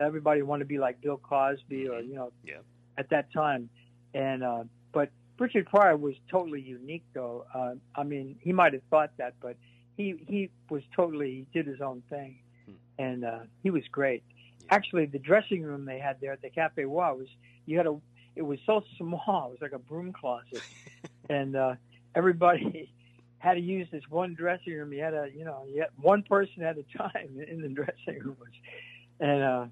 everybody wanted to be like Bill Cosby or you know, Yeah. at that time, and uh, but Richard Pryor was totally unique though. Uh, I mean, he might have thought that, but he he was totally he did his own thing, Hmm. and uh, he was great Yeah. actually the dressing room they had there at the Cafe Wha was you had a it was so small it was like a broom closet and uh everybody had to use this one dressing room you had a you know you had one person at a time in the dressing room and uh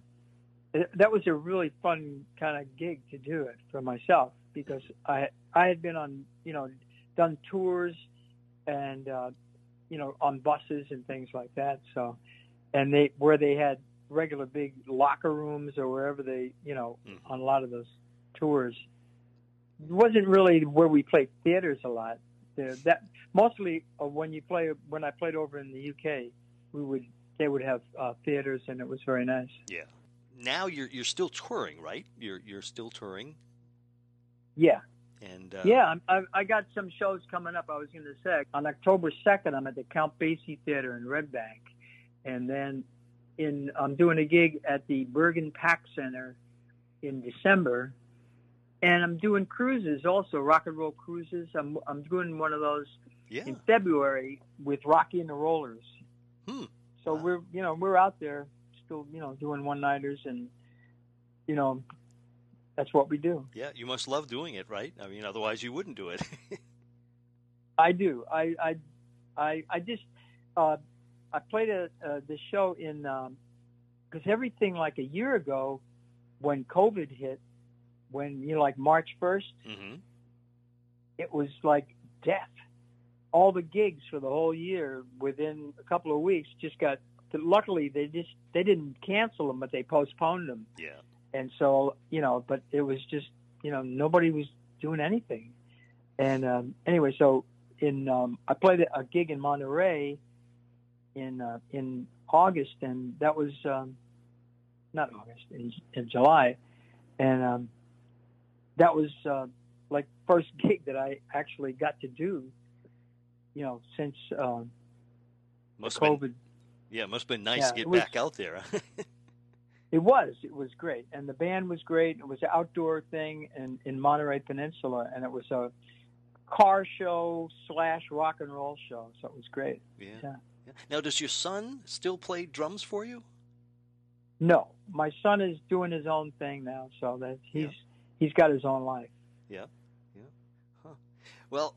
it, that was a really fun kind of gig to do it for myself because I I had been on you know done tours and uh you know on buses and things like that so and they where they had regular big locker rooms or wherever they, you know, Mhm. on a lot of those tours. It wasn't really where we played theaters a lot. There, that mostly uh, when you play when I played over in the UK, we would they would have uh, theaters and it was very nice. Yeah. Now you're you're still touring, right? You're you're still touring. Yeah, And uh, yeah, I'm- I, I got some shows coming up. I was going to say on October 2nd, I'm at the Count Basie Theater in Red Bank, and then in I'm doing a gig at the Bergen PAC Center in December, and I'm doing cruises also, rock and roll cruises. I'm I'm doing one of those yeah, in February with Rocky and the Rollers. Hmm. So Wow. we're you know we're out there still you know doing one nighters and you know that's what we do. yeah. You must love doing it, right? I mean, otherwise you wouldn't do it. I do. I I I, I just uh, I played a, uh, the show in because everything like a year ago when COVID hit, when you know like March first, hmm it was like death. All the gigs for the whole year within a couple of weeks just got. Luckily, they just they didn't cancel them, but they postponed them. Yeah. and so you know but it was just you know nobody was doing anything and um anyway so in um i played a gig in monterey in uh, in august and that was um not august in, in july and um that was uh like first gig that i actually got to do you know since um Must have been, covid yeah, it must have been nice Yeah, to get was- back out there. It was. It was great, and the band was great. It was an outdoor thing in in Monterey Peninsula, and it was a car show slash rock and roll show. So it was great. yeah. Yeah. yeah. Now, does your son still play drums for you? No, my son is doing his own thing now, so that he's he's got his own life. Yeah. yeah. Well,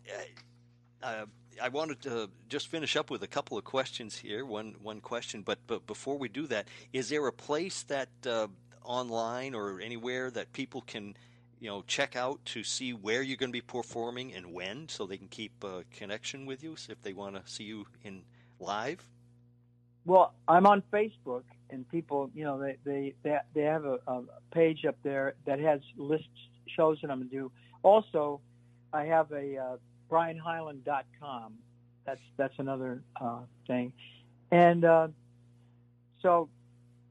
uh, uh, I wanted to just finish up with a couple of questions here. One one question, but but before we do that, is there a place that uh, online or anywhere that people can, you know, check out to see where you're going to be performing and when, so they can keep uh, connection with you if they want to see you in live? Well, I'm on Facebook, and people, you know, they they they, they have a, a page up there that has lists shows that I'm gonna do. Also, I have a uh, BrianHyland.com. That's that's another uh, thing, and uh, so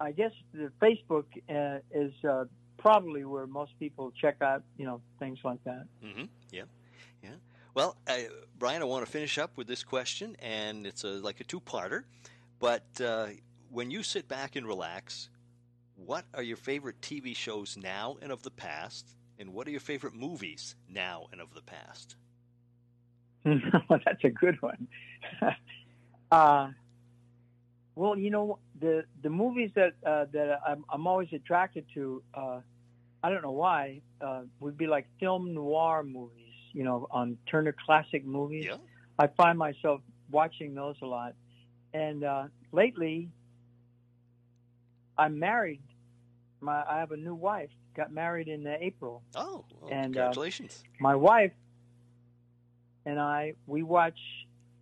I guess the Facebook uh, is uh, probably where most people check out, you know, things like that. Mm-hmm. Yeah, yeah. Well, I, Brian, I want to finish up with this question, and it's a, like a two-parter. But uh, when you sit back and relax, what are your favorite TV shows now and of the past? And what are your favorite movies now and of the past? well, That's a good one. uh, well, you know the the movies that uh, that I'm, I'm always attracted to. Uh, I don't know why. Uh, would be like film noir movies. You know, on Turner Classic Movies. Yeah. I find myself watching those a lot. And uh, lately, I'm married. My I have a new wife. Got married in uh, April. Oh, well, And, uh, congratulations! My wife and I we watch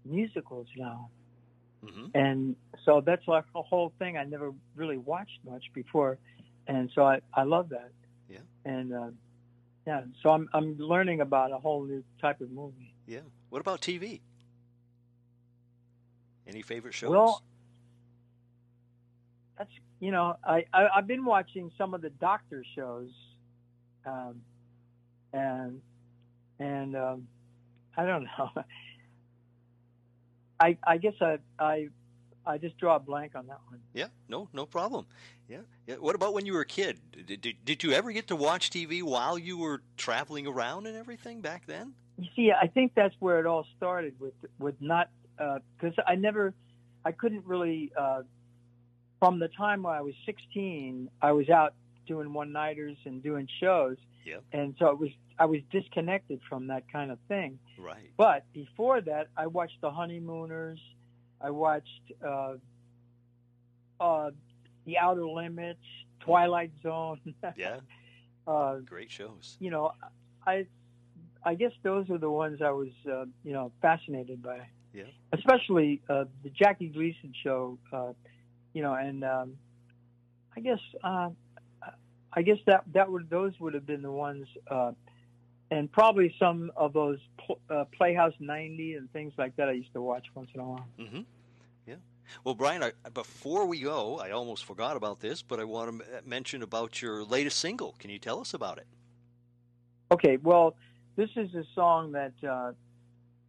musicals now. hmm and so that's like a whole thing I never really watched much before, and so I I love that. Yeah. And uh, yeah, so I'm I'm learning about a whole new type of movie. Yeah. What about TV? Any favorite shows? Well, that's you know I, I I've been watching some of the doctor shows, um, and and um, I don't know. I I guess I I I just draw a blank on that one. Yeah, no, no problem. Yeah, yeah. What about when you were a kid? Did, did, did you ever get to watch TV while you were traveling around and everything back then? You see, I think that's where it all started with with not because I never, I couldn't really. Uh, from the time when I was 16, I was out doing one nighters and doing shows, Yeah. and so it was I was disconnected from that kind of thing. Right. But before that, I watched The Honeymooners, I watched uh, uh, The Outer Limits, Twilight Zone. Yeah, uh, great shows. you know, I I guess those are the ones I was uh, you know fascinated by. Yeah. Especially uh, the Jackie Gleason show, uh, you know, and um, I guess uh, I guess that that would those would have been the ones, uh, and probably some of those pl- uh, Playhouse 90 and things like that I used to watch once in a while. hmm Yeah. Well, Brian, I, before we go, I almost forgot about this, but I want to m- mention about your latest single. Can you tell us about it? Okay, well, this is a song that uh,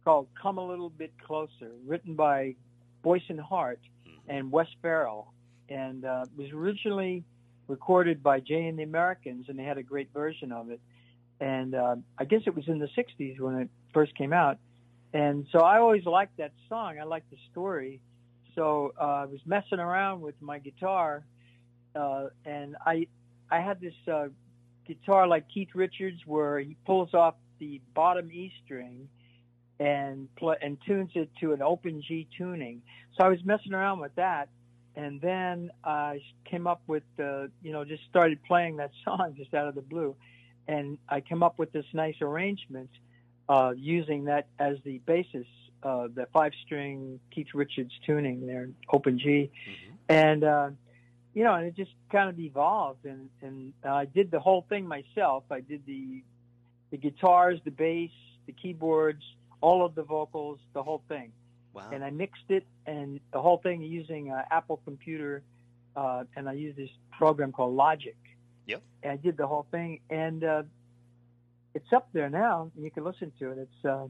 called "Come a Little Bit Closer," written by Boyce and Hart Mm-hmm. And Wes Farrell, and uh, was originally recorded by Jay and the Americans, and they had a great version of it. And uh, I guess it was in the '60s when it first came out, and so I always liked that song. I liked the story, so uh, I was messing around with my guitar, uh, and I I had this uh, guitar like Keith Richards, where he pulls off the bottom E string and pl- and tunes it to an open G tuning. So I was messing around with that, and then I came up with the you know just started playing that song just out of the blue, and I came up with this nice arrangement uh, using that as the basis, uh, the five string Keith Richards tuning there, open G, Mhm. and uh, you know, and it just kind of evolved, and and I did the whole thing myself. I did the the guitars, the bass, the keyboards, all of the vocals, the whole thing, Wow. and I mixed it and the whole thing using uh, Apple Computer, uh, and I used this program called Logic. Yep. And I did the whole thing, and uh, it's up there now, and you can listen to it. It's uh,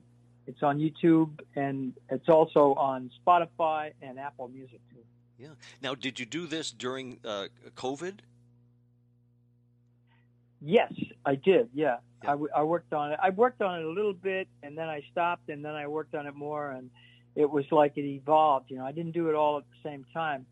it's on YouTube, and it's also on Spotify and Apple Music too. yeah. Now, did you do this during uh, COVID? Yes, I did. Yeah, Yeah. I, w- I worked on it. I worked on it a little bit, and then I stopped, and then I worked on it more, and it was like it evolved. You know, I didn't do it all at the same time,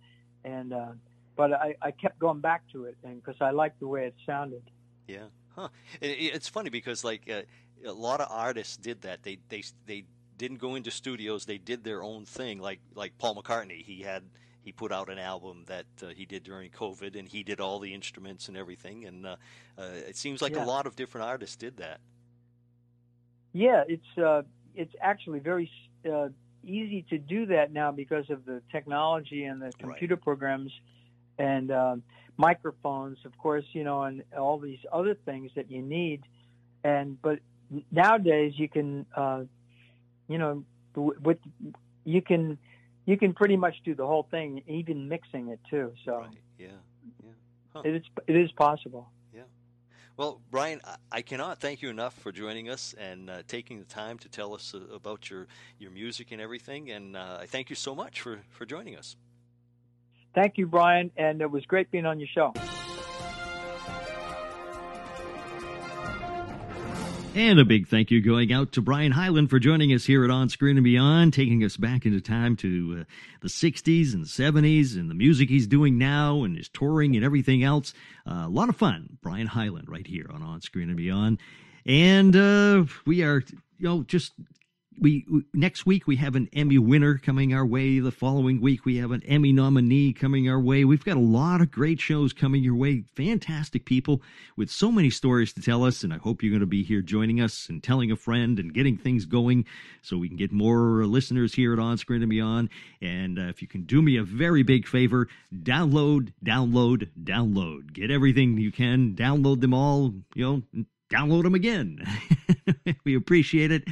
and uh, but I, I kept going back to it, and because I liked the way it sounded. Yeah. Huh. It, it- it's funny because like uh, a lot of artists did that. They they they didn't go into studios. They did their own thing. Like like Paul McCartney, he had he put out an album that uh, he did during COVID, and he did all the instruments and everything. And uh, uh, it seems like Yeah. a lot of different artists did that. Yeah, it's uh, it's actually very uh, easy to do that now because of the technology and the computer programs and uh, microphones, of course, you know, and all these other things that you need. And but nowadays you can, uh, you know, with you can you can pretty much do the whole thing, even mixing it too. So Right. Yeah. Yeah. it is it is possible. Well, Brian, I- I cannot thank you enough for joining us and uh, taking the time to tell us uh, about your, your music and everything. And uh, I thank you so much for, for joining us. Thank you, Brian, and it was great being on your show. And a big thank you going out to Brian Hyland for joining us here at On Screen and Beyond, taking us back into time to uh, the 60s and 70s and the music he's doing now and his touring and everything else. Uh, a lot of fun. Brian Hyland right here on On Screen and Beyond. And uh, we are, you know, just we, next week we have an Emmy winner coming our way. The following week we have an Emmy nominee coming our way. We've got a lot of great shows coming your way. Fantastic people with so many stories to tell us, and I hope you're going to be here joining us and telling a friend and getting things going so we can get more listeners here at On Screen and Beyond. And uh, if you can do me a very big favor, download, download, download. Get everything you can. Download them all. You know download them again. we appreciate it.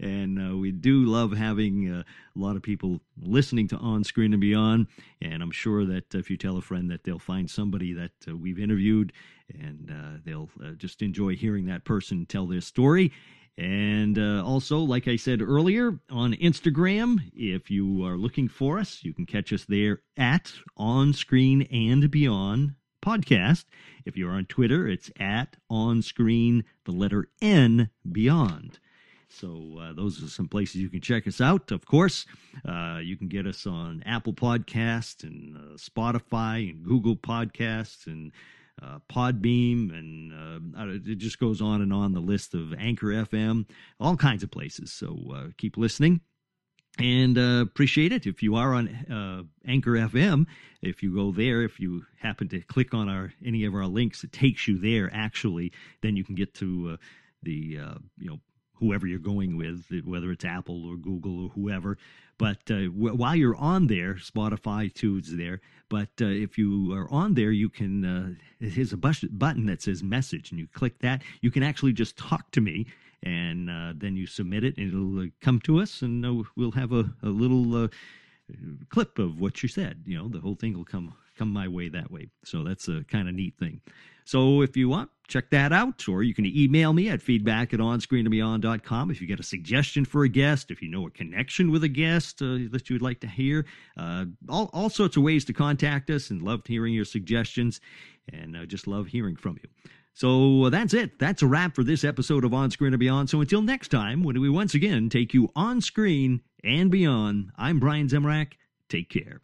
And uh, we do love having uh, a lot of people listening to On Screen and Beyond. And I'm sure that if you tell a friend that they'll find somebody that uh, we've interviewed and uh, they'll uh, just enjoy hearing that person tell their story. And uh, also, like I said earlier, on Instagram, if you are looking for us, you can catch us there at On Screen and Beyond podcast. If you're on Twitter, it's at on screen, the letter N beyond. So uh, those are some places you can check us out. Of course, uh, you can get us on Apple Podcasts and uh, Spotify and Google Podcasts and uh, Podbean, and uh, it just goes on and on the list of Anchor FM, all kinds of places. So uh, keep listening and uh, appreciate it. If you are on uh, Anchor FM, if you go there, if you happen to click on our any of our links, it takes you there. Actually, then you can get to uh, the uh, you know whoever you're going with, whether it's Apple or Google or whoever. But uh, w- while you're on there, Spotify too is there. But uh, if you are on there, you can. There's a button that says message, and you click that. You can actually just talk to me and uh, then you submit it, and it'll uh, come to us, and uh, we'll have a, a little uh, clip of what you said. You know, the whole thing will come come my way that way. So that's a kind of neat thing. So if you want, check that out, or you can email me at feedback at onscreenandbeyond.com if you get a suggestion for a guest, if you know a connection with a guest uh, that you would like to hear. Uh, all, all sorts of ways to contact us and love hearing your suggestions, and uh, just love hearing from you. So uh, that's it. That's a wrap for this episode of On Screen and Beyond. So until next time, when we once again take you on screen and beyond, I'm Brian Zemrak. Take care.